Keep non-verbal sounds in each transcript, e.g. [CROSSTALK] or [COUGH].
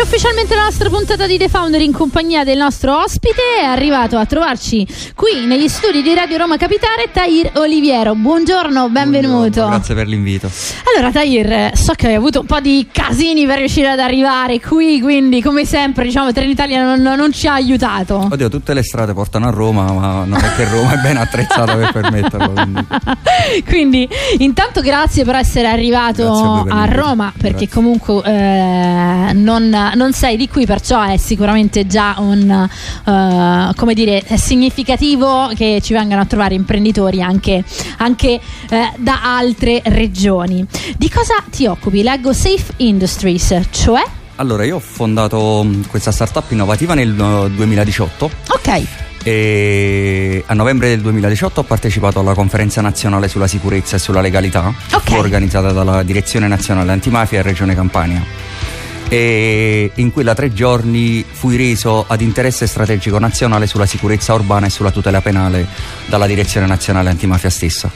Comincia ufficialmente la nostra puntata di The Founder in compagnia del nostro ospite. È arrivato a trovarci qui negli studi di Radio Roma Capitale Tahir Oliviero. Buongiorno, benvenuto. Buongiorno, grazie per l'invito. Allora, Tahir, so che hai avuto un po' di casini per riuscire ad arrivare qui, quindi come sempre, diciamo, Trenitalia non, non ci ha aiutato. Oddio, tutte le strade portano a Roma, ma non è che Roma è ben attrezzata per permetterlo. Quindi. [LAUGHS] quindi. intanto grazie per essere arrivato a, a Roma, perché grazie. comunque eh, non non sei di qui, perciò è sicuramente già un uh, come dire, significativo che ci vengano a trovare imprenditori anche, anche uh, da altre regioni. Di cosa ti occupi? Leggo Safe Industries, cioè? Allora, io ho fondato mm, questa startup innovativa nel 2018. Uh, ok. E a novembre del 2018 ho partecipato alla conferenza nazionale sulla sicurezza e sulla legalità okay. organizzata dalla Direzione Nazionale Antimafia e Regione Campania e in quella tre giorni fui reso ad interesse strategico nazionale sulla sicurezza urbana e sulla tutela penale dalla Direzione Nazionale Antimafia stessa.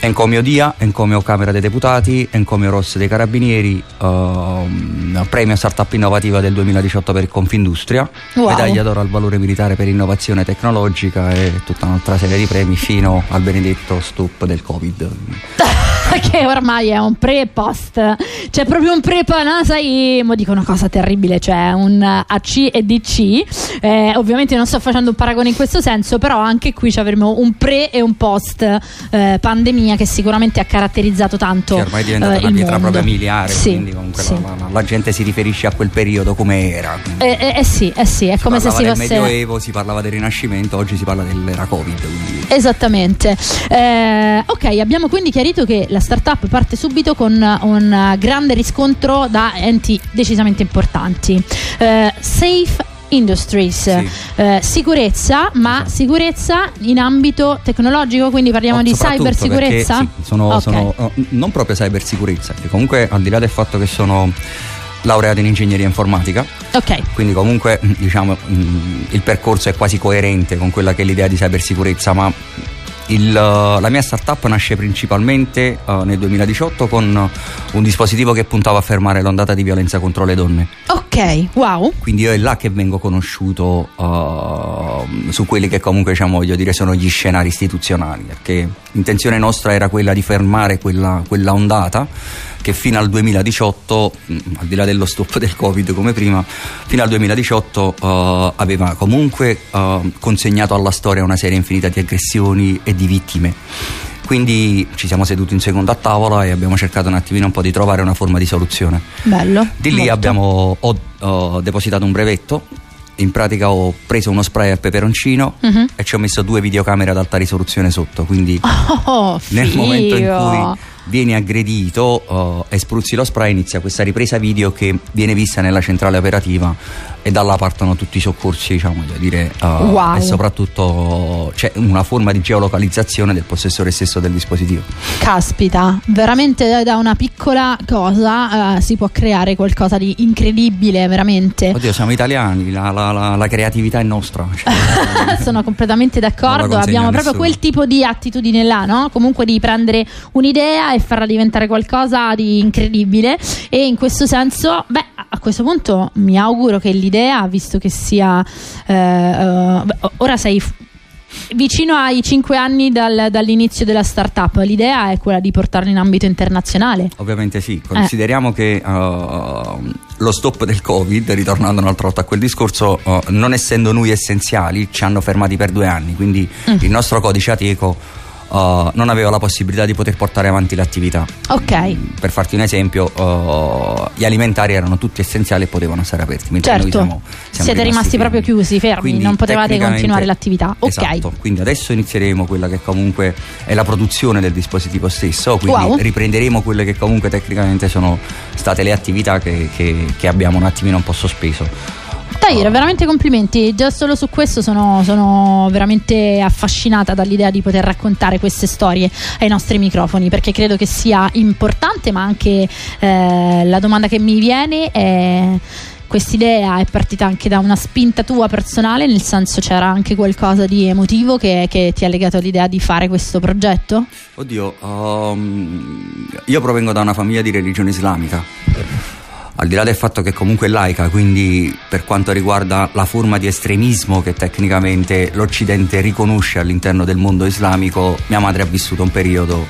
Encomio DIA, encomio Camera dei Deputati, encomio Ross dei Carabinieri, uh, premio Startup Innovativa del 2018 per Confindustria, wow. medaglia d'oro al valore militare per innovazione tecnologica e tutta un'altra serie di premi fino al benedetto stop del Covid. [LAUGHS] [LAUGHS] che ormai è un pre e post c'è proprio un pre no? sai mo dico una cosa terribile cioè un AC e DC eh, ovviamente non sto facendo un paragone in questo senso però anche qui avremo un pre e un post eh, pandemia che sicuramente ha caratterizzato tanto che ormai è diventata eh, una pietra proprio miliare sì, quindi comunque sì. la, la, la, gente si riferisce a quel periodo come era eh, eh, eh, sì, eh sì è si come se si del fosse medioevo si parlava del rinascimento oggi si parla dell'era covid quindi... esattamente eh, ok abbiamo quindi chiarito che la startup parte subito con un grande riscontro da enti decisamente importanti. Eh, safe Industries, sì. eh, sicurezza, ma esatto. sicurezza in ambito tecnologico, quindi parliamo oh, di cybersicurezza? Sì, sono, okay. sono oh, non proprio cybersicurezza, che comunque al di là del fatto che sono laureato in ingegneria informatica. Ok. Quindi comunque diciamo il percorso è quasi coerente con quella che è l'idea di cybersicurezza, ma il, uh, la mia startup nasce principalmente uh, nel 2018 con un dispositivo che puntava a fermare l'ondata di violenza contro le donne. Ok, wow. Quindi io è là che vengo conosciuto uh, su quelli che comunque diciamo, voglio dire sono gli scenari istituzionali, perché l'intenzione nostra era quella di fermare quella, quella ondata che fino al 2018, mm, al di là dello stop del Covid come prima, fino al 2018 uh, aveva comunque uh, consegnato alla storia una serie infinita di aggressioni e di vittime. Quindi ci siamo seduti in seconda a tavola e abbiamo cercato un attimino un po' di trovare una forma di soluzione. Bello. Di lì molto. abbiamo ho, ho depositato un brevetto in pratica ho preso uno spray a peperoncino uh-huh. e ci ho messo due videocamere ad alta risoluzione sotto. Quindi oh, nel momento in cui vieni aggredito uh, e lo spray inizia questa ripresa video che viene vista nella centrale operativa e da là partono tutti i soccorsi diciamo da dire uh, wow. e soprattutto c'è una forma di geolocalizzazione del possessore stesso del dispositivo caspita veramente da una piccola cosa uh, si può creare qualcosa di incredibile veramente oddio siamo italiani la, la, la, la creatività è nostra cioè, [LAUGHS] sono completamente d'accordo abbiamo proprio quel tipo di attitudine là no? comunque di prendere un'idea e farla diventare qualcosa di incredibile e in questo senso beh a questo punto mi auguro che l'idea visto che sia eh, uh, ora sei vicino ai 5 anni dal, dall'inizio della startup l'idea è quella di portarla in ambito internazionale ovviamente sì consideriamo eh. che uh, lo stop del covid ritornando un'altra volta a quel discorso uh, non essendo noi essenziali ci hanno fermati per due anni quindi mm. il nostro codice ateco Uh, non aveva la possibilità di poter portare avanti l'attività. Ok. Per farti un esempio, uh, gli alimentari erano tutti essenziali e potevano stare aperti. Certo. Siamo, siamo Siete rimasti, fermi. proprio chiusi, fermi, quindi, non potevate continuare l'attività. Ok. Esatto. Quindi adesso inizieremo quella che comunque è la produzione del dispositivo stesso, quindi wow. riprenderemo quelle che comunque tecnicamente sono state le attività che, che, che abbiamo un attimino un po' sospeso. Tahir, veramente complimenti. Già solo su questo sono, sono, veramente affascinata dall'idea di poter raccontare queste storie ai nostri microfoni perché credo che sia importante, ma anche eh, la domanda che mi viene è quest'idea è partita anche da una spinta tua personale, nel senso c'era anche qualcosa di emotivo che, che ti ha legato all'idea di fare questo progetto? Oddio, um, io provengo da una famiglia di religione islamica al di là del fatto che comunque è laica, quindi per quanto riguarda la forma di estremismo che tecnicamente l'Occidente riconosce all'interno del mondo islamico, mia madre ha vissuto un periodo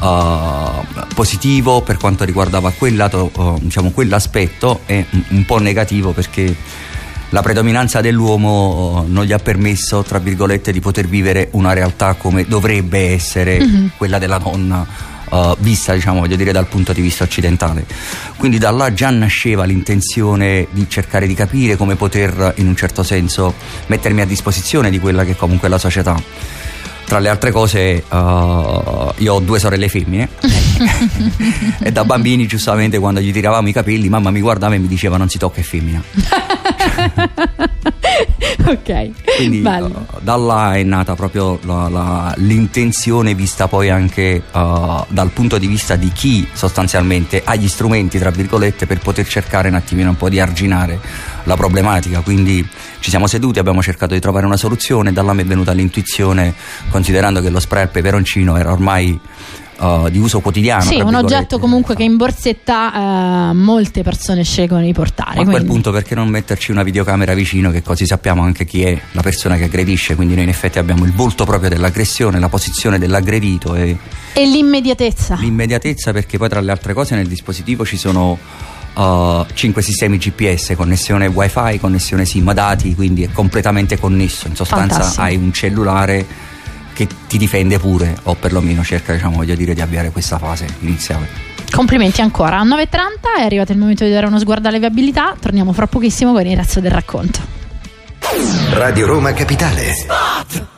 uh, positivo per quanto riguardava quel lato, uh, diciamo, quell'aspetto e un po' negativo perché la predominanza dell'uomo non gli ha permesso, tra virgolette, di poter vivere una realtà come dovrebbe essere mm-hmm. quella della donna uh, vista diciamo, voglio dire, dal punto di vista occidentale. Quindi da là già nasceva l'intenzione di cercare di capire come poter in un certo senso mettermi a disposizione di quella che comunque è la società. Tra le altre cose uh, io ho due sorelle femmine [LAUGHS] e da bambini giustamente quando gli tiravamo i capelli mamma mi guardava e mi diceva non si tocca è femmina. [LAUGHS] [LAUGHS] ok. Quindi uh, da là è nata proprio la, la, l'intenzione vista poi anche uh, dal punto di vista di chi sostanzialmente ha gli strumenti, tra virgolette, per poter cercare un attimino un po' di arginare la problematica. Quindi ci siamo seduti, abbiamo cercato di trovare una soluzione, da là mi è venuta l'intuizione, considerando che lo spray al peperoncino era ormai uh, di uso quotidiano. Sì, un oggetto comunque che in borsetta uh, molte persone scelgono di portare. Ma a quel punto perché non metterci una videocamera vicino che così sappiamo anche chi è la persona che aggredisce, quindi noi in effetti abbiamo il volto proprio dell'aggressione, la posizione dell'aggredito e, e l'immediatezza. L'immediatezza perché poi tra le altre cose nel dispositivo ci sono uh, 5 sistemi GPS, connessione wifi, connessione SIM, dati, quindi è completamente connesso. In sostanza Fantastico. hai un cellulare che ti difende pure o perlomeno cerca diciamo, voglio dire, di avviare questa fase iniziale. Complimenti ancora. A 9.30 è arrivato il momento di dare uno sguardo alle viabilità. Torniamo fra pochissimo con il resto del racconto. Radio Roma Capitale. Spot!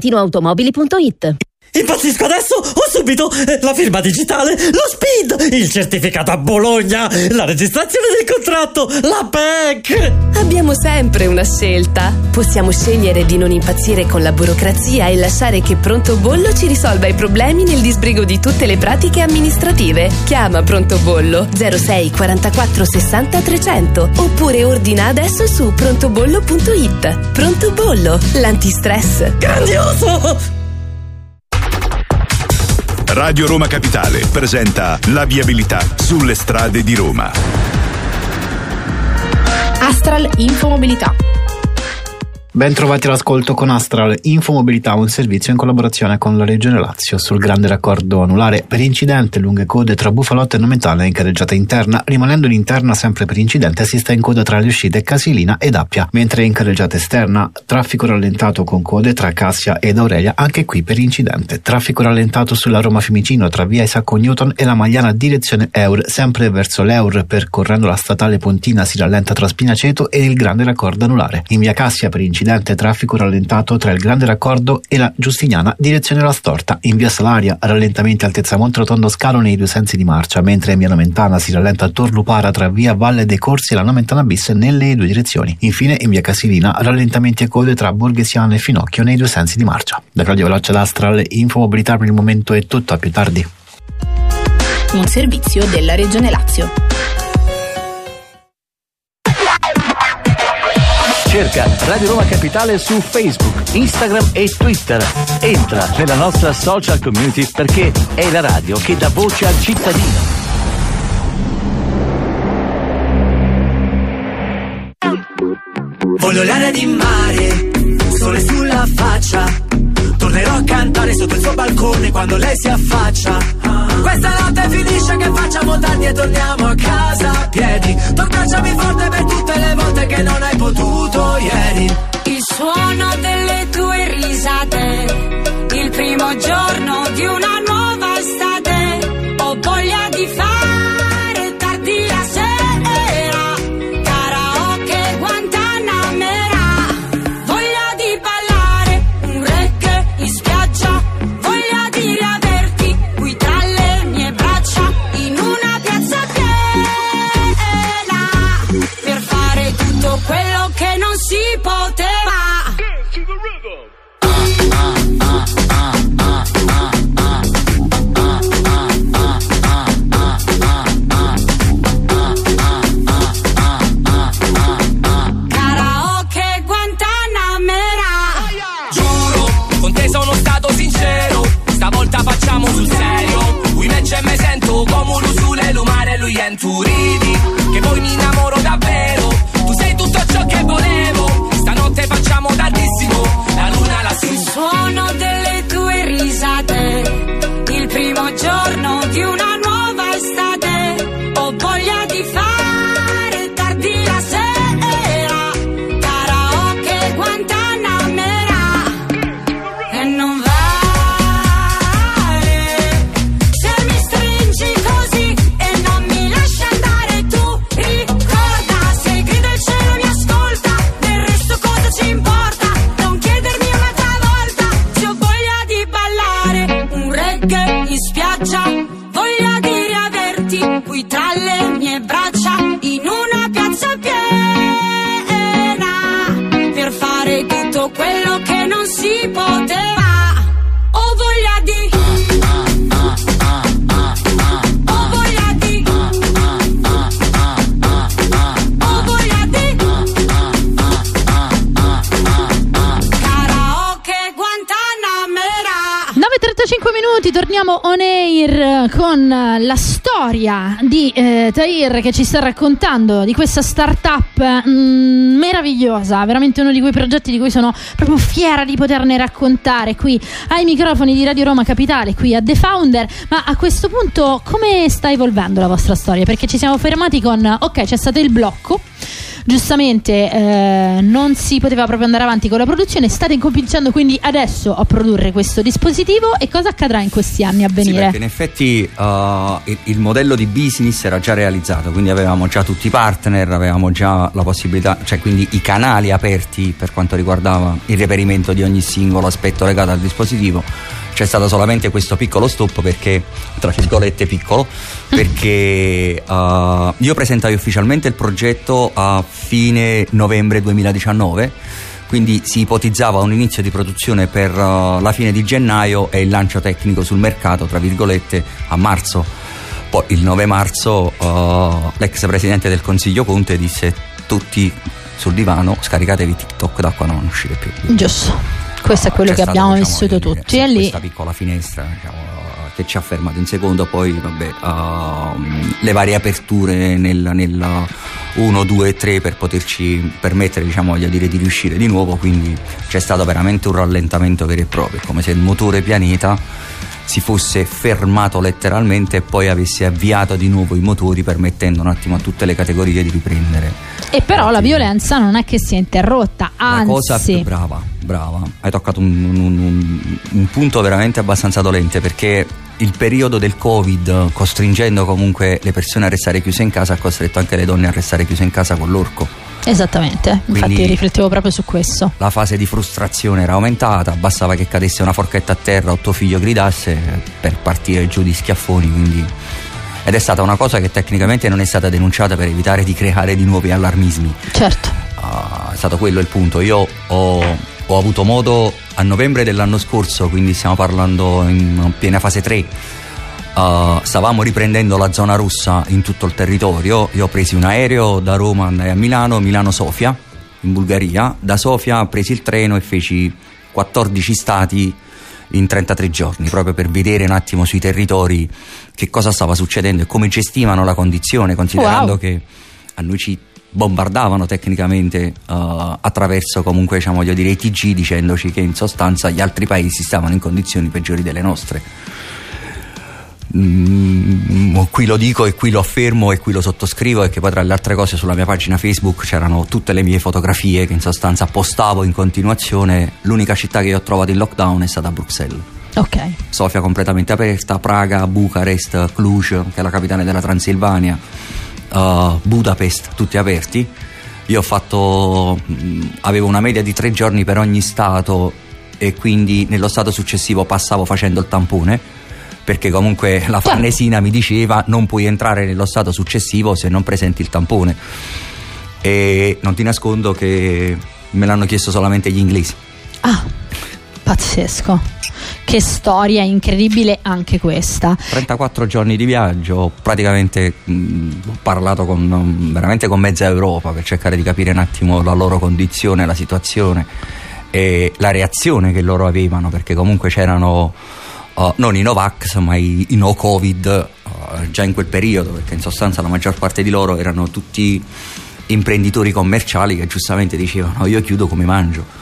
valentinoautomobili.it Impazzisco adesso! Ho subito eh, la firma digitale, lo SPID, il certificato a Bologna, la registrazione del contratto, la PEC! Abbiamo sempre una scelta. Possiamo scegliere di non impazzire con la burocrazia e lasciare che Pronto Bollo ci risolva i problemi nel disbrigo di tutte le pratiche amministrative. Chiama Pronto Bollo 06 44 60 300 oppure ordina adesso su prontobollo.it. Pronto Bollo, l'antistress. Grandioso! Radio Roma Capitale presenta la viabilità sulle strade di Roma. Astral Infomobilità Ben trovati all'ascolto con Astral Infomobilità, un servizio in collaborazione con la Regione Lazio sul grande raccordo anulare per incidente, lunghe code tra Bufalotta e Nomentale in carreggiata interna, rimanendo in interna sempre per incidente si sta in coda tra le uscite Casilina ed Appia, mentre in carreggiata esterna traffico rallentato con code tra Cassia ed Aurelia, anche qui per incidente. Traffico rallentato sulla Roma Fiumicino tra via Isacco Newton e la Magliana direzione Eur, sempre verso l'Eur percorrendo la statale Pontina si rallenta tra Spinaceto e il grande raccordo anulare. In via Cassia per incidente incidente traffico rallentato tra il Grande Raccordo e la Giustiniana, direzione La Storta. In via Salaria, rallentamenti altezza Montrotondo Scalo nei due sensi di marcia, mentre in via Nomentana si rallenta a Torlupara tra via Valle dei Corsi e la Nomentana bis nelle due direzioni. Infine, in via Casilina, rallentamenti e code tra Borghesiana e Finocchio nei due sensi di marcia. Da Claudio Veloce d'Astral, Infomobilità per il momento è tutto, a più tardi. Un servizio della Regione Lazio. Cerca Radio Roma Capitale su Facebook, Instagram e Twitter. Entra nella nostra social community perché è la radio che dà voce al cittadino. Voglio l'aria di mare, sole sulla faccia. Tornerò a cantare sotto il suo balcone quando lei si affaccia Questa notte finisce che facciamo tardi e torniamo a casa a piedi. Tu abbracciami forte per tutte le volte che non hai potuto ieri. Il suono delle tue risate Il primo giorno di una nuova di eh, Tahir che ci sta raccontando di questa startup mm, meravigliosa, veramente uno di quei progetti di cui sono proprio fiera di poterne raccontare qui ai microfoni di Radio Roma Capitale, qui a The Founder. Ma a questo punto come sta evolvendo la vostra storia? Perché ci siamo fermati con, ok, c'è stato il blocco. Giustamente eh, non si poteva proprio andare avanti con la produzione, state incominciando quindi adesso a produrre questo dispositivo e cosa accadrà in questi anni a Sì, venire? perché in effetti uh, il, il modello di business era già realizzato, quindi avevamo già tutti i partner, avevamo già la possibilità, cioè quindi i canali aperti per quanto riguardava il reperimento di ogni singolo aspetto legato al dispositivo. C'è stato solamente questo piccolo stop perché, tra virgolette piccolo, perché uh, io presentai ufficialmente il progetto a fine novembre 2019 quindi si ipotizzava un inizio di produzione per uh, la fine di gennaio e il lancio tecnico sul mercato, tra virgolette, a marzo. Poi il 9 marzo uh, l'ex presidente del Consiglio Conte disse tutti sul divano scaricatevi TikTok da qua non uscite più. Giusto. Questo è quello che stato, abbiamo diciamo, vissuto voglio dire, tutti. e lì questa piccola finestra diciamo, che ci ha fermato in secondo, poi vabbè, uh, le varie aperture nel, nel 1, 2, 3 per poterci permettere diciamo, voglio dire, di riuscire di nuovo, quindi c'è stato veramente un rallentamento vero e proprio, come se il motore pianeta si fosse fermato letteralmente e poi avesse avviato di nuovo i motori permettendo un attimo a tutte le categorie di riprendere E però la violenza non è che sia interrotta, la cosa anzi. più brava, brava. Hai toccato un, un- un- un punto veramente abbastanza dolente perché il periodo del Covid, costringendo comunque le persone a restare chiuse in casa, ha costretto anche le donne a restare chiuse in casa con l'orco. Esattamente, infatti Quindi- riflettevo proprio su questo. La fase di frustrazione era aumentata, bastava che cadesse una forchetta a terra o tuo figlio gridasse per partire giù di schiaffoni, quindi... Ed è stata una cosa che tecnicamente non è stata denunciata per evitare di creare di nuovi allarmismi. Certo. Ah, è stato quello il punto. Io ho, ho avuto modo a novembre dell'anno scorso, quindi stiamo parlando in piena fase 3. ah, stavamo riprendendo la zona russa in tutto il territorio. Io ho preso un aereo da Roma, andai a Milano, Milano-Sofia, in Bulgaria. Da Sofia presi il treno e feci 14 stati in 33 giorni, proprio per vedere un attimo sui territori che cosa stava succedendo e come gestivano la condizione, considerando Wow. che a noi ci bombardavano tecnicamente uh, attraverso comunque diciamo voglio dire i TG dicendoci che in sostanza gli altri paesi stavano in condizioni peggiori delle nostre. Mm, qui lo dico e qui lo affermo e qui lo sottoscrivo e che poi tra le altre cose sulla mia pagina Facebook c'erano tutte le mie fotografie che in sostanza postavo in continuazione. L'unica città che io ho trovato in lockdown è stata Bruxelles ok. Sofia completamente aperta Praga, Bucarest, Cluj che è la capitale della Transilvania uh, Budapest tutti aperti. Io ho fatto mh, avevo una media di tre giorni per ogni stato e quindi nello stato successivo passavo facendo il tampone perché comunque la certo. Farnesina mi diceva non puoi entrare nello stato successivo se non presenti il tampone. E non ti nascondo che me l'hanno chiesto solamente gli inglesi. Ah pazzesco che storia incredibile anche questa 34 giorni di viaggio praticamente mh, ho parlato con, veramente con mezza Europa per cercare di capire un attimo la loro condizione la situazione e la reazione che loro avevano perché comunque c'erano uh, non i Novax ma i, i no Covid uh, già in quel periodo perché in sostanza la maggior parte di loro erano tutti imprenditori commerciali che giustamente dicevano io chiudo come mangio mm.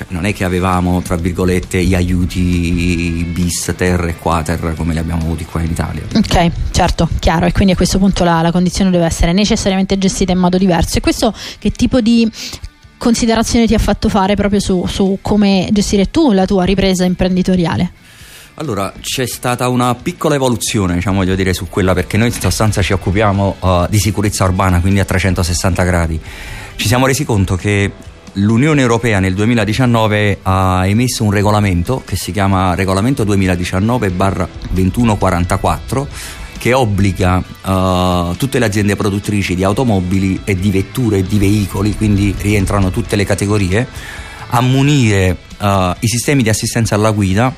Cioè, non è che avevamo tra virgolette gli aiuti bis, ter e quater come li abbiamo avuti qua in Italia ok certo chiaro e quindi a questo punto la, la condizione deve essere necessariamente gestita in modo diverso e questo che tipo di considerazione ti ha fatto fare proprio su, su come gestire tu la tua ripresa imprenditoriale? Allora, c'è stata una piccola evoluzione, diciamo, voglio dire, su quella, perché noi in sostanza ci occupiamo uh, di sicurezza urbana, quindi a 360 gradi. Ci siamo resi conto che l'Unione Europea nel 2019 ha emesso un regolamento che si chiama Regolamento 2019-2144 che obbliga uh, tutte le aziende produttrici di automobili e di vetture e di veicoli, quindi rientrano tutte le categorie, a munire uh, i sistemi di assistenza alla guida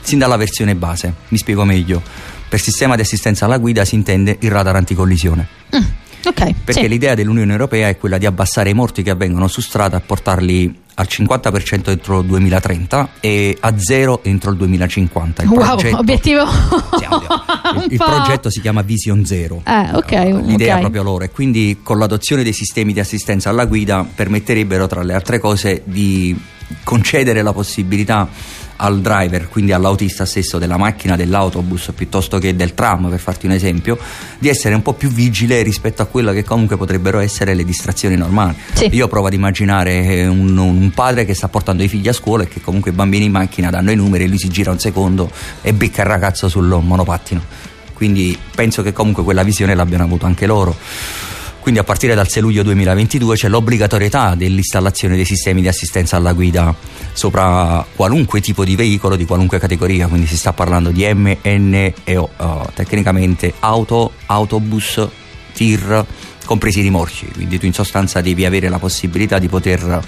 sin dalla versione base. Mi spiego meglio. Per sistema di assistenza alla guida si intende il radar anticollisione. Mm, okay, Perché sì. l'idea dell'Unione Europea è quella di abbassare i morti che avvengono su strada e portarli al 50% entro il 2030 e a zero entro il 2050. Il wow, progetto, obiettivo. [LAUGHS] il, il progetto si chiama Vision Zero. Eh, okay, l'idea okay. è proprio loro e quindi con l'adozione dei sistemi di assistenza alla guida permetterebbero tra le altre cose di concedere la possibilità al driver, quindi all'autista stesso della macchina, dell'autobus piuttosto che del tram, per farti un esempio, di essere un po' più vigile rispetto a quello che comunque potrebbero essere le distrazioni normali. Sì. Io provo ad immaginare un, un, padre che sta portando i figli a scuola e che comunque i bambini in macchina danno i numeri e lui si gira un secondo e becca il ragazzo sul monopattino. Quindi penso che comunque quella visione l'abbiano avuto anche loro. Quindi a partire dal 6 luglio 2022 c'è l'obbligatorietà dell'installazione dei sistemi di assistenza alla guida sopra qualunque tipo di veicolo di qualunque categoria, quindi si sta parlando di M, N e O, uh, tecnicamente auto, autobus, tir, compresi i rimorchi, quindi tu in sostanza devi avere la possibilità di poter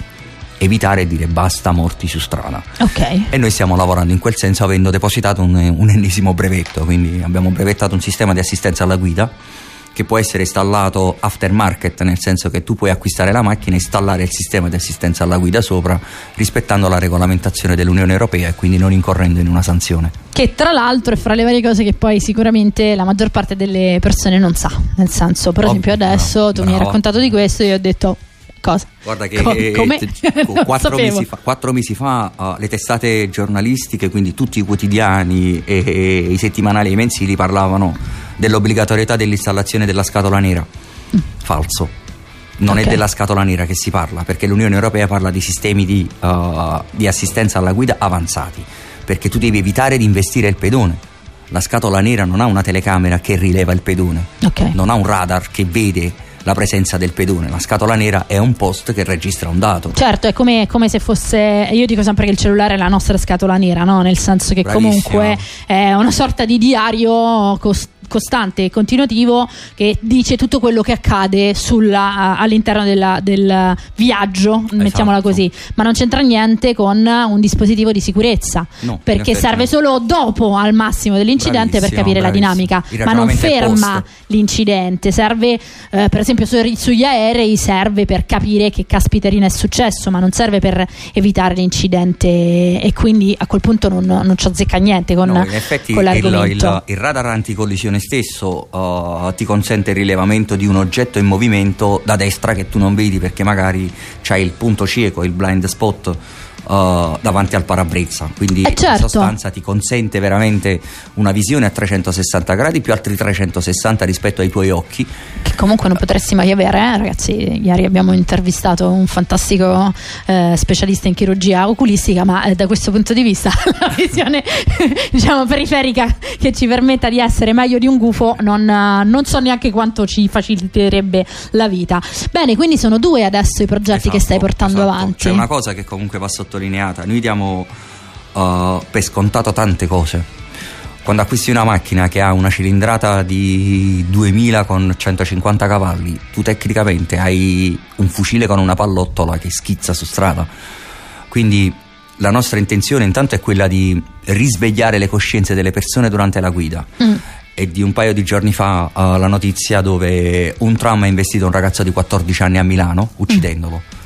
evitare e dire basta morti su strada. Ok. E noi stiamo lavorando in quel senso avendo depositato un, un ennesimo brevetto, quindi abbiamo brevettato un sistema di assistenza alla guida che può essere installato aftermarket, nel senso che tu puoi acquistare la macchina e installare il sistema di assistenza alla guida sopra, rispettando la regolamentazione dell'Unione Europea e quindi non incorrendo in una sanzione. Che tra l'altro è fra le varie cose che poi sicuramente la maggior parte delle persone non sa, nel senso, per esempio adesso no, tu bravo. mi hai raccontato di questo e io ho detto Cosa? Guarda che Co- t- [LAUGHS] quattro, mesi fa, quattro, mesi fa, uh, le testate giornalistiche, quindi tutti i quotidiani e, e i settimanali e i mensili parlavano dell'obbligatorietà dell'installazione della scatola nera. Mm. Falso. Non okay. è della scatola nera che si parla, perché l'Unione Europea parla di sistemi di, uh, di assistenza alla guida avanzati, perché tu devi evitare di investire il pedone. La scatola nera non ha una telecamera che rileva il pedone, okay. non ha un radar che vede la presenza del pedone. La scatola nera è un post che registra un dato. Certo, è come, come, se fosse. Io dico sempre che il cellulare è la nostra scatola nera, no? Nel senso che Bravissimo. comunque è una sorta di diario costante costante e continuativo che dice tutto quello che accade sulla, all'interno della, del viaggio, esatto. mettiamola così, ma non c'entra niente con un dispositivo di sicurezza, no, perché serve solo dopo al massimo dell'incidente bravissimo, per capire bravissimo. la dinamica, ma non ferma l'incidente, serve eh, per esempio su, sugli aerei serve per capire che caspiterina è successo, ma non serve per evitare l'incidente e quindi a quel punto non, non ci azzecca niente con, no, in effetti con l'argomento. Il, il, il radar anticollisione stesso uh, ti consente il rilevamento di un oggetto in movimento da destra che tu non vedi perché magari c'hai il punto cieco, il blind spot uh, davanti al parabrezza. Quindi eh certo. in sostanza ti consente veramente una visione a 360 gradi più altri 360 rispetto ai tuoi occhi. Che comunque non potresti mai avere, eh? ragazzi. Ieri abbiamo intervistato un fantastico eh, specialista in chirurgia oculistica, ma eh, da questo punto di vista [LAUGHS] la visione [LAUGHS] diciamo periferica che ci permetta di essere meglio di un gufo non, non, so neanche quanto ci faciliterebbe la vita. Bene, quindi sono due adesso i progetti esatto, che stai portando esatto. avanti. C'è una cosa che comunque va sottolineata, noi diamo uh, per scontato tante cose. Quando acquisti una macchina che ha una cilindrata di 2000 con 150 cavalli, tu tecnicamente hai un fucile con una pallottola che schizza su strada. Quindi la nostra intenzione intanto è quella di risvegliare le coscienze delle persone durante la guida. Mm. E di un paio di giorni fa uh, la notizia dove un tram ha investito un ragazzo di 14 anni a Milano, uccidendolo. Mm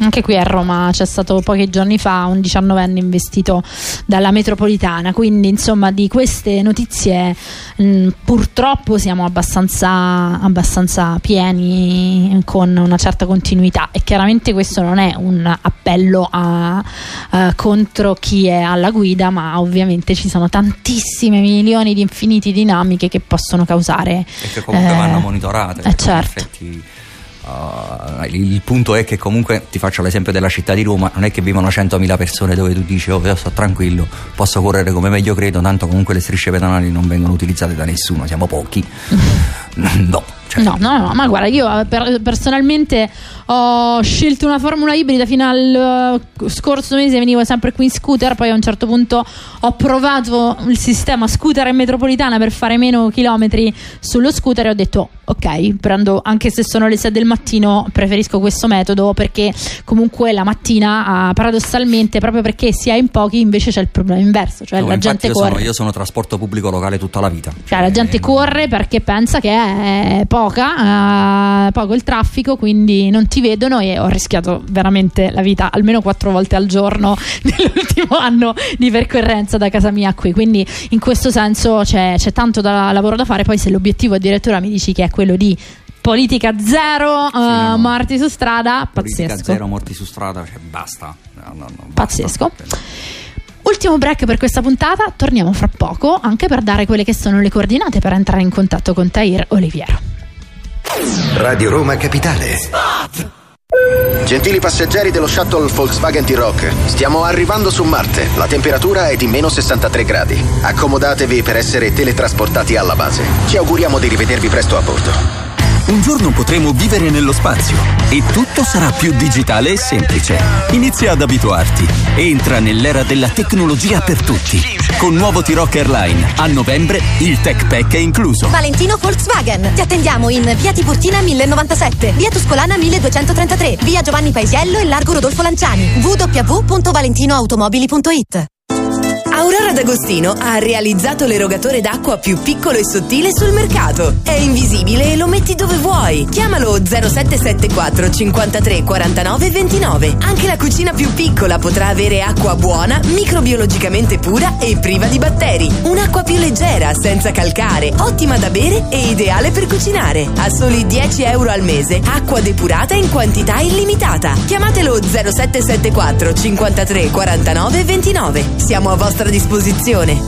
anche qui a Roma c'è stato pochi giorni fa un 19enne investito dalla metropolitana, quindi insomma di queste notizie mh, purtroppo siamo abbastanza, abbastanza, pieni con una certa continuità e chiaramente questo non è un appello a, a, contro chi è alla guida, ma ovviamente ci sono tantissime milioni di infiniti dinamiche che possono causare... E che comunque eh, vanno monitorate. Eh, certo. Uh, il punto è che comunque ti faccio l'esempio della città di Roma, non è che vivono 100.000 persone dove tu dici oh io sto tranquillo, posso correre come meglio credo, tanto comunque le strisce pedonali non vengono utilizzate da nessuno, siamo pochi. [LAUGHS] no. Cioè. No, no, no, ma guarda, io eh, per, personalmente ho scelto una formula ibrida fino al uh, scorso mese, venivo sempre qui in scooter, poi a un certo punto ho provato il sistema scooter e metropolitana per fare meno chilometri sullo scooter e ho detto ok, prendo anche se sono le 6 del mattino, preferisco questo metodo perché comunque la mattina uh, paradossalmente proprio perché si è in pochi invece c'è il problema inverso, cioè no, la gente io corre. Sono, io sono trasporto pubblico locale tutta la vita. Cioè la gente eh, corre perché pensa che è poca, uh, poco il traffico, quindi non ti vedono e ho rischiato veramente la vita almeno quattro volte al giorno [LAUGHS] nell'ultimo anno di percorrenza da casa mia qui. Quindi in questo senso c'è, c'è tanto da, lavoro da fare. Poi se l'obiettivo addirittura mi dici che è quello di politica zero uh, no. morti su strada politica pazzesco zero morti su strada cioè basta, no, no, basta. pazzesco Ultimo break per questa puntata, torniamo fra poco anche per dare quelle che sono le coordinate per entrare in contatto con Tair Oliviero. Radio Roma Capitale. Gentili passeggeri dello shuttle Volkswagen T-Rock, stiamo arrivando su Marte. La temperatura è di meno 63 gradi. Accomodatevi per essere teletrasportati alla base. Ci auguriamo di rivedervi presto a bordo. Un giorno potremo vivere nello spazio e tutto sarà più digitale e semplice. Inizia ad abituarti. Entra nell'era della tecnologia per tutti. Con nuovo T-Rock Airline, a novembre il Tech Pack è incluso. Valentino Volkswagen. Ti attendiamo in via Tiburtina 1097, via Tuscolana 1233, via Giovanni Paesiello e largo Rodolfo Lanciani. www.valentinoautomobili.it Aurora D'Agostino ha realizzato l'erogatore d'acqua più piccolo e sottile sul mercato. È invisibile e lo metti dove vuoi. Chiamalo 0774 53 49 29. Anche la cucina più piccola potrà avere acqua buona, microbiologicamente pura e priva di batteri. Un'acqua più leggera, senza calcare, ottima da bere e ideale per cucinare. A soli 10 euro al mese, acqua depurata in quantità illimitata. Chiamatelo 0774 53 49 29. Siamo a vostra disposizione.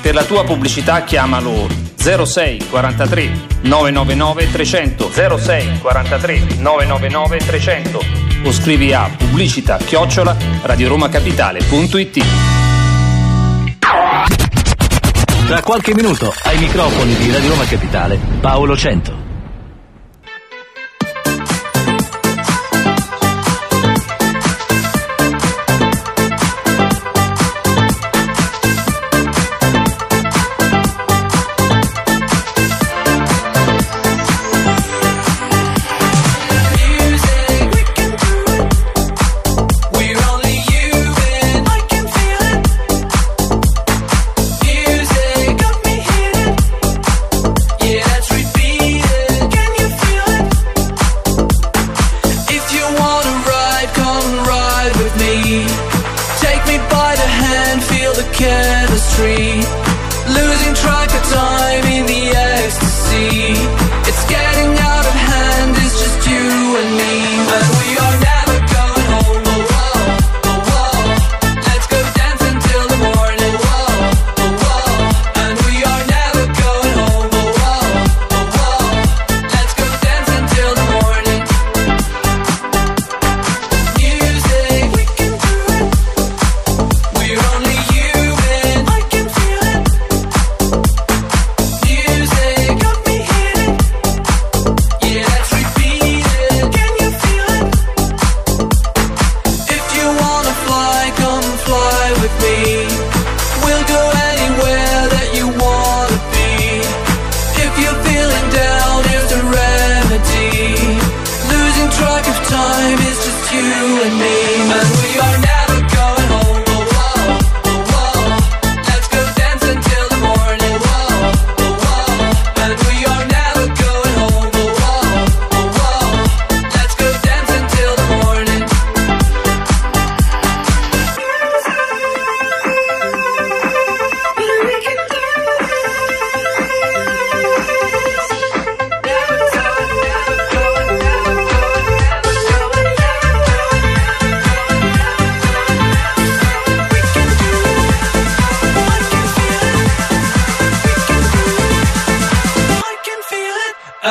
Per la tua pubblicità chiamalo 06 43 999 300 06 43 999 300 o scrivi a pubblicità chiocciola radioromacapitale.it Tra qualche minuto ai microfoni di Radio Roma Capitale Paolo Cento.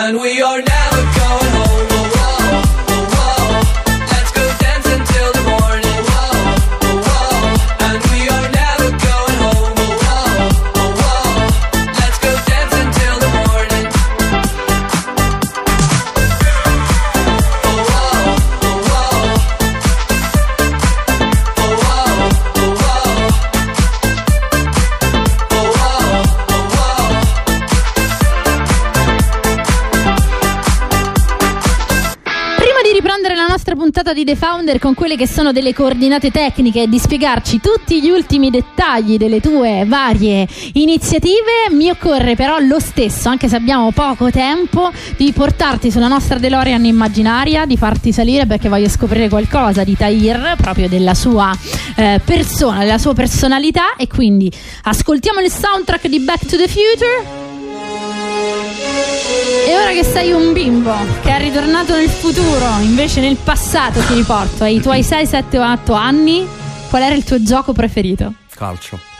And we are never The Founder con quelle che sono delle coordinate tecniche e di spiegarci tutti gli ultimi dettagli delle tue varie iniziative, mi occorre però lo stesso, anche se abbiamo poco tempo, di portarti sulla nostra DeLorean immaginaria, di farti salire perché voglio scoprire qualcosa di Tahir, proprio della sua eh, persona, della sua personalità e quindi ascoltiamo il soundtrack di Back to the Future. E ora che sei un bimbo che è ritornato nel futuro, invece nel passato ti riporto ai tuoi 6, 7 o 8 anni, qual era il tuo gioco preferito? Calcio.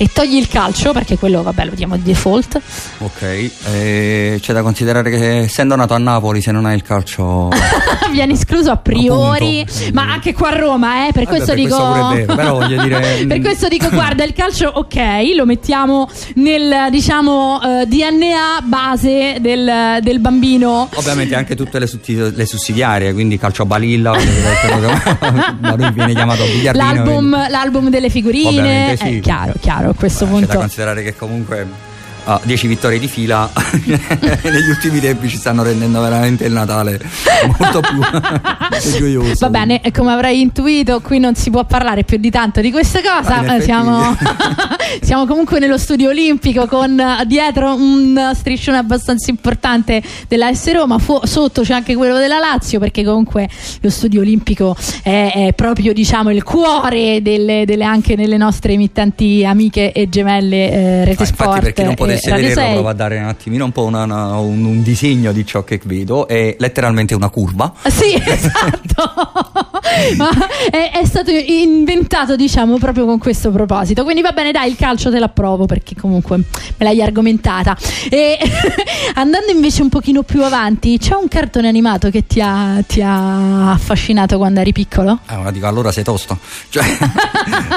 E togli il calcio, perché quello, vabbè, lo diamo di default. Ok, eh, c'è da considerare che essendo nato a Napoli, se non hai il calcio. [LAUGHS] Viene escluso a priori, ma anche qua a Roma, eh, per Vabbè, questo per dico. questo vero, dire- [LAUGHS] per questo dico, guarda, il calcio, ok, lo mettiamo nel diciamo eh, DNA base del, del bambino. Ovviamente anche tutte le, sutti- le sussidiarie, quindi calcio a balilla, [LAUGHS] da lui viene chiamato biliardino. L'album, l'album delle figurine, sì. è chiaro, chiaro a questo quindi C'è da punto. considerare che comunque 10 vittorie di fila [LAUGHS] negli ultimi tempi ci stanno rendendo veramente il Natale molto più, [LAUGHS] gioioso. Va bene, come avrai intuito, qui non si può parlare più di tanto di questa cosa. effetti- Eh, Siamo, [LAUGHS] siamo comunque nello studio olimpico con eh, dietro un striscione abbastanza importante della S Roma. Fu- sotto c'è anche quello della Lazio, perché comunque lo studio olimpico è, è proprio diciamo il cuore delle, delle- anche nelle nostre emittenti amiche e gemelle eh, Rete Ah, Sport. Infatti, per chi non e potesse Radio vederlo, 6. provo a dare un attimino un po' una- una- un, un disegno di ciò che vedo. È letteralmente una curva. Sì, [LAUGHS] esatto. [LAUGHS] Ma è, è stato inventato, diciamo, proprio con questo proposito. Quindi va bene, dai, il calcio te l'approvo perché comunque me l'hai argomentata. E [LAUGHS] andando invece un pochino più avanti, c'è un cartone animato che ti ha, ti ha affascinato quando eri piccolo? Eh, ma dico, allora sei tosto. Cioè,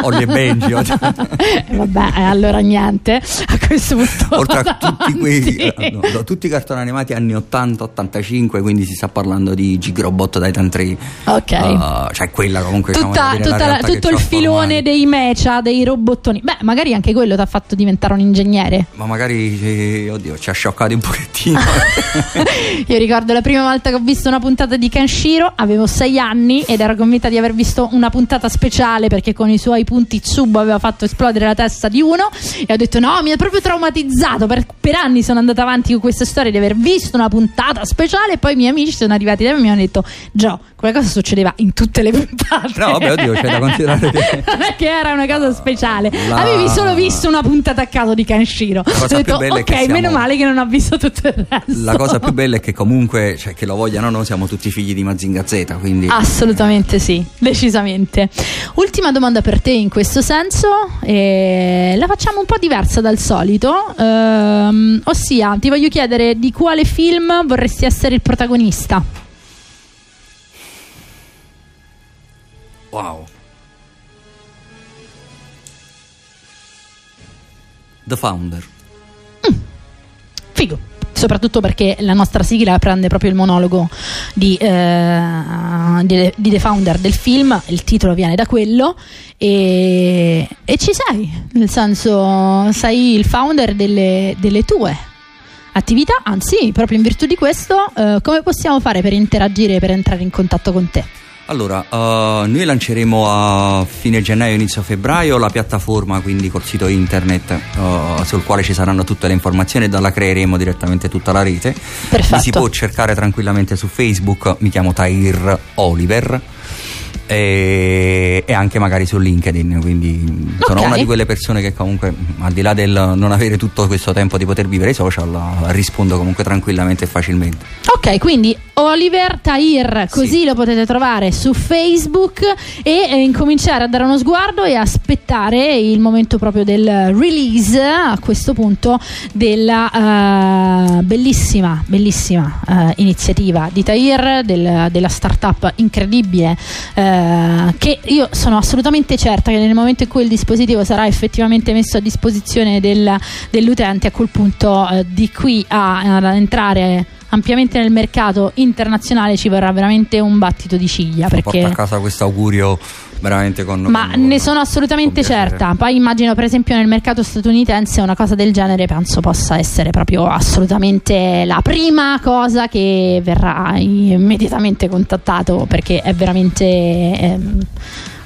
Ollie e Benji. Eh, vabbè, eh, allora niente. A questo punto. [LAUGHS] Oltre a tutti, quei, [LAUGHS] Sì. no, no, tutti i cartoni animati anni 80-85, quindi si sta parlando di Gigrobot Titan 3. Ok. Uh, cioè quella comunque diciamo, Tutta- la tutta la- tutto il filone dei mecha, dei robottoni. Beh, magari anche quello ti ha fatto diventare un ingegnere. Ma magari, eh, oddio, ci ha scioccati un pochettino. [LAUGHS] Io ricordo la prima volta che ho visto una puntata di Kenshiro, avevo sei anni ed ero convinta di aver visto una puntata speciale perché con i suoi punti Tsubo aveva fatto esplodere la testa di uno e ho detto no, mi ha proprio traumatizzato. Per, per anni sono andata avanti con questa storia di aver visto una puntata speciale e poi i miei amici sono arrivati da me e mi hanno detto Gio, quella cosa succedeva in tutte le puntate. No, vabbè, oddio, c'è da [LAUGHS] considerare che non è che era una cosa speciale. La- Avevi solo visto una puntata a caso di Kenshiro. cosa Ho più detto ok, che siamo- meno male che non ho visto tutto il resto. la cosa più bella è che comunque, cioè, che lo vogliano o no, siamo tutti figli di Mazinga Z, quindi... Assolutamente sì, decisamente. Ultima domanda per te in questo senso, e la facciamo un po' diversa dal solito, ehm, ossia ti voglio chiedere di quale film vorresti essere il protagonista? Wow. The Founder. Figo. Soprattutto perché la nostra sigla prende proprio il monologo di, eh, di- di The Founder del film, il titolo viene da quello e, e ci sei, nel senso sei il founder delle, delle tue attività, anzi proprio in virtù di questo eh, come possiamo fare per interagire, per entrare in contatto con te? Allora, uh, noi lanceremo a fine gennaio, inizio febbraio la piattaforma, quindi col sito internet uh, sul quale ci saranno tutte le informazioni e dalla creeremo direttamente tutta la rete. Perfetto. Mi si può cercare tranquillamente su Facebook, mi chiamo Tair Oliver e, e, anche magari su LinkedIn. Quindi sono Ok. una di quelle persone che comunque, al di là del non avere tutto questo tempo di poter vivere i social, rispondo comunque tranquillamente e facilmente. Ok, quindi Oliver Tahir, così lo potete trovare su Facebook e eh, incominciare a dare uno sguardo e aspettare il momento proprio del release a questo punto della eh, bellissima, bellissima eh, iniziativa di Tahir, del- della startup incredibile eh, che io sono assolutamente certa che nel momento in cui il dispositivo sarà effettivamente messo a disposizione del- dell'utente, a quel punto eh, di qui a, ad entrare ampiamente nel mercato internazionale ci vorrà veramente un battito di ciglia perché a casa questo augurio veramente con... ma con- ne sono assolutamente certa. Poi immagino, per esempio, nel mercato statunitense una cosa del genere penso possa essere proprio assolutamente la prima cosa che verrà immediatamente contattato perché è veramente. ehm,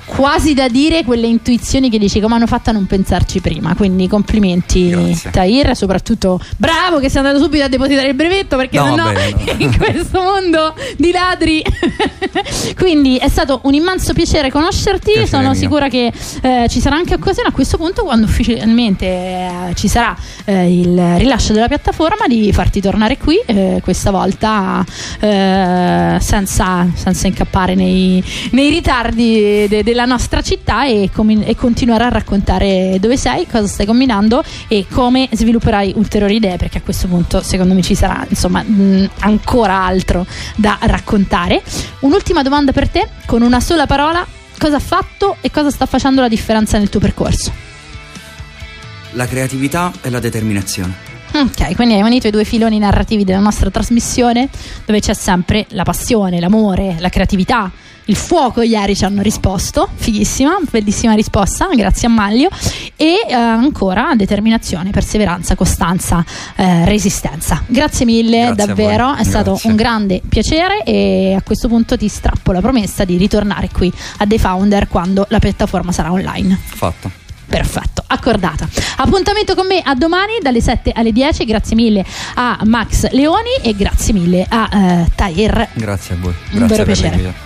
Quasi da dire quelle intuizioni che dici come hanno fatto a non pensarci prima. Quindi complimenti Grazie. Tahir, soprattutto bravo che sei andato subito a depositare il brevetto perché No, sennò vabbè, no. [LAUGHS] in questo mondo di ladri. [LAUGHS] Quindi è stato un immenso piacere conoscerti. Piacere Sono mio. sicura che eh, ci sarà anche occasione a questo punto, quando ufficialmente eh, ci sarà eh, il rilascio della piattaforma, di farti tornare qui, eh, questa volta eh, senza, senza incappare nei, nei ritardi de- della nostra città e, comi- e continuare a raccontare dove sei, cosa stai combinando e come svilupperai ulteriori idee, perché a questo punto secondo me ci sarà insomma mh, ancora altro da raccontare. Un'ultima domanda per te, con una sola parola, cosa ha fatto e cosa sta facendo la differenza nel tuo percorso? La creatività e la determinazione. Ok, quindi hai unito i due filoni narrativi della nostra trasmissione, dove c'è sempre la passione, l'amore, la creatività. Il fuoco ieri ci hanno risposto, fighissima, bellissima risposta, grazie a Maglio. E eh, ancora determinazione, perseveranza, costanza, eh, resistenza. Grazie mille, Grazie davvero, è stato Grazie. un grande piacere e a questo punto ti strappo la promessa di ritornare qui a The Founder quando la piattaforma sarà online. Fatto. Perfetto, accordata. Appuntamento con me a domani dalle 7 alle 10. Grazie mille a Max Leoni e grazie mille a eh, Tahir. Grazie a voi. Un Grazie vero per piacere.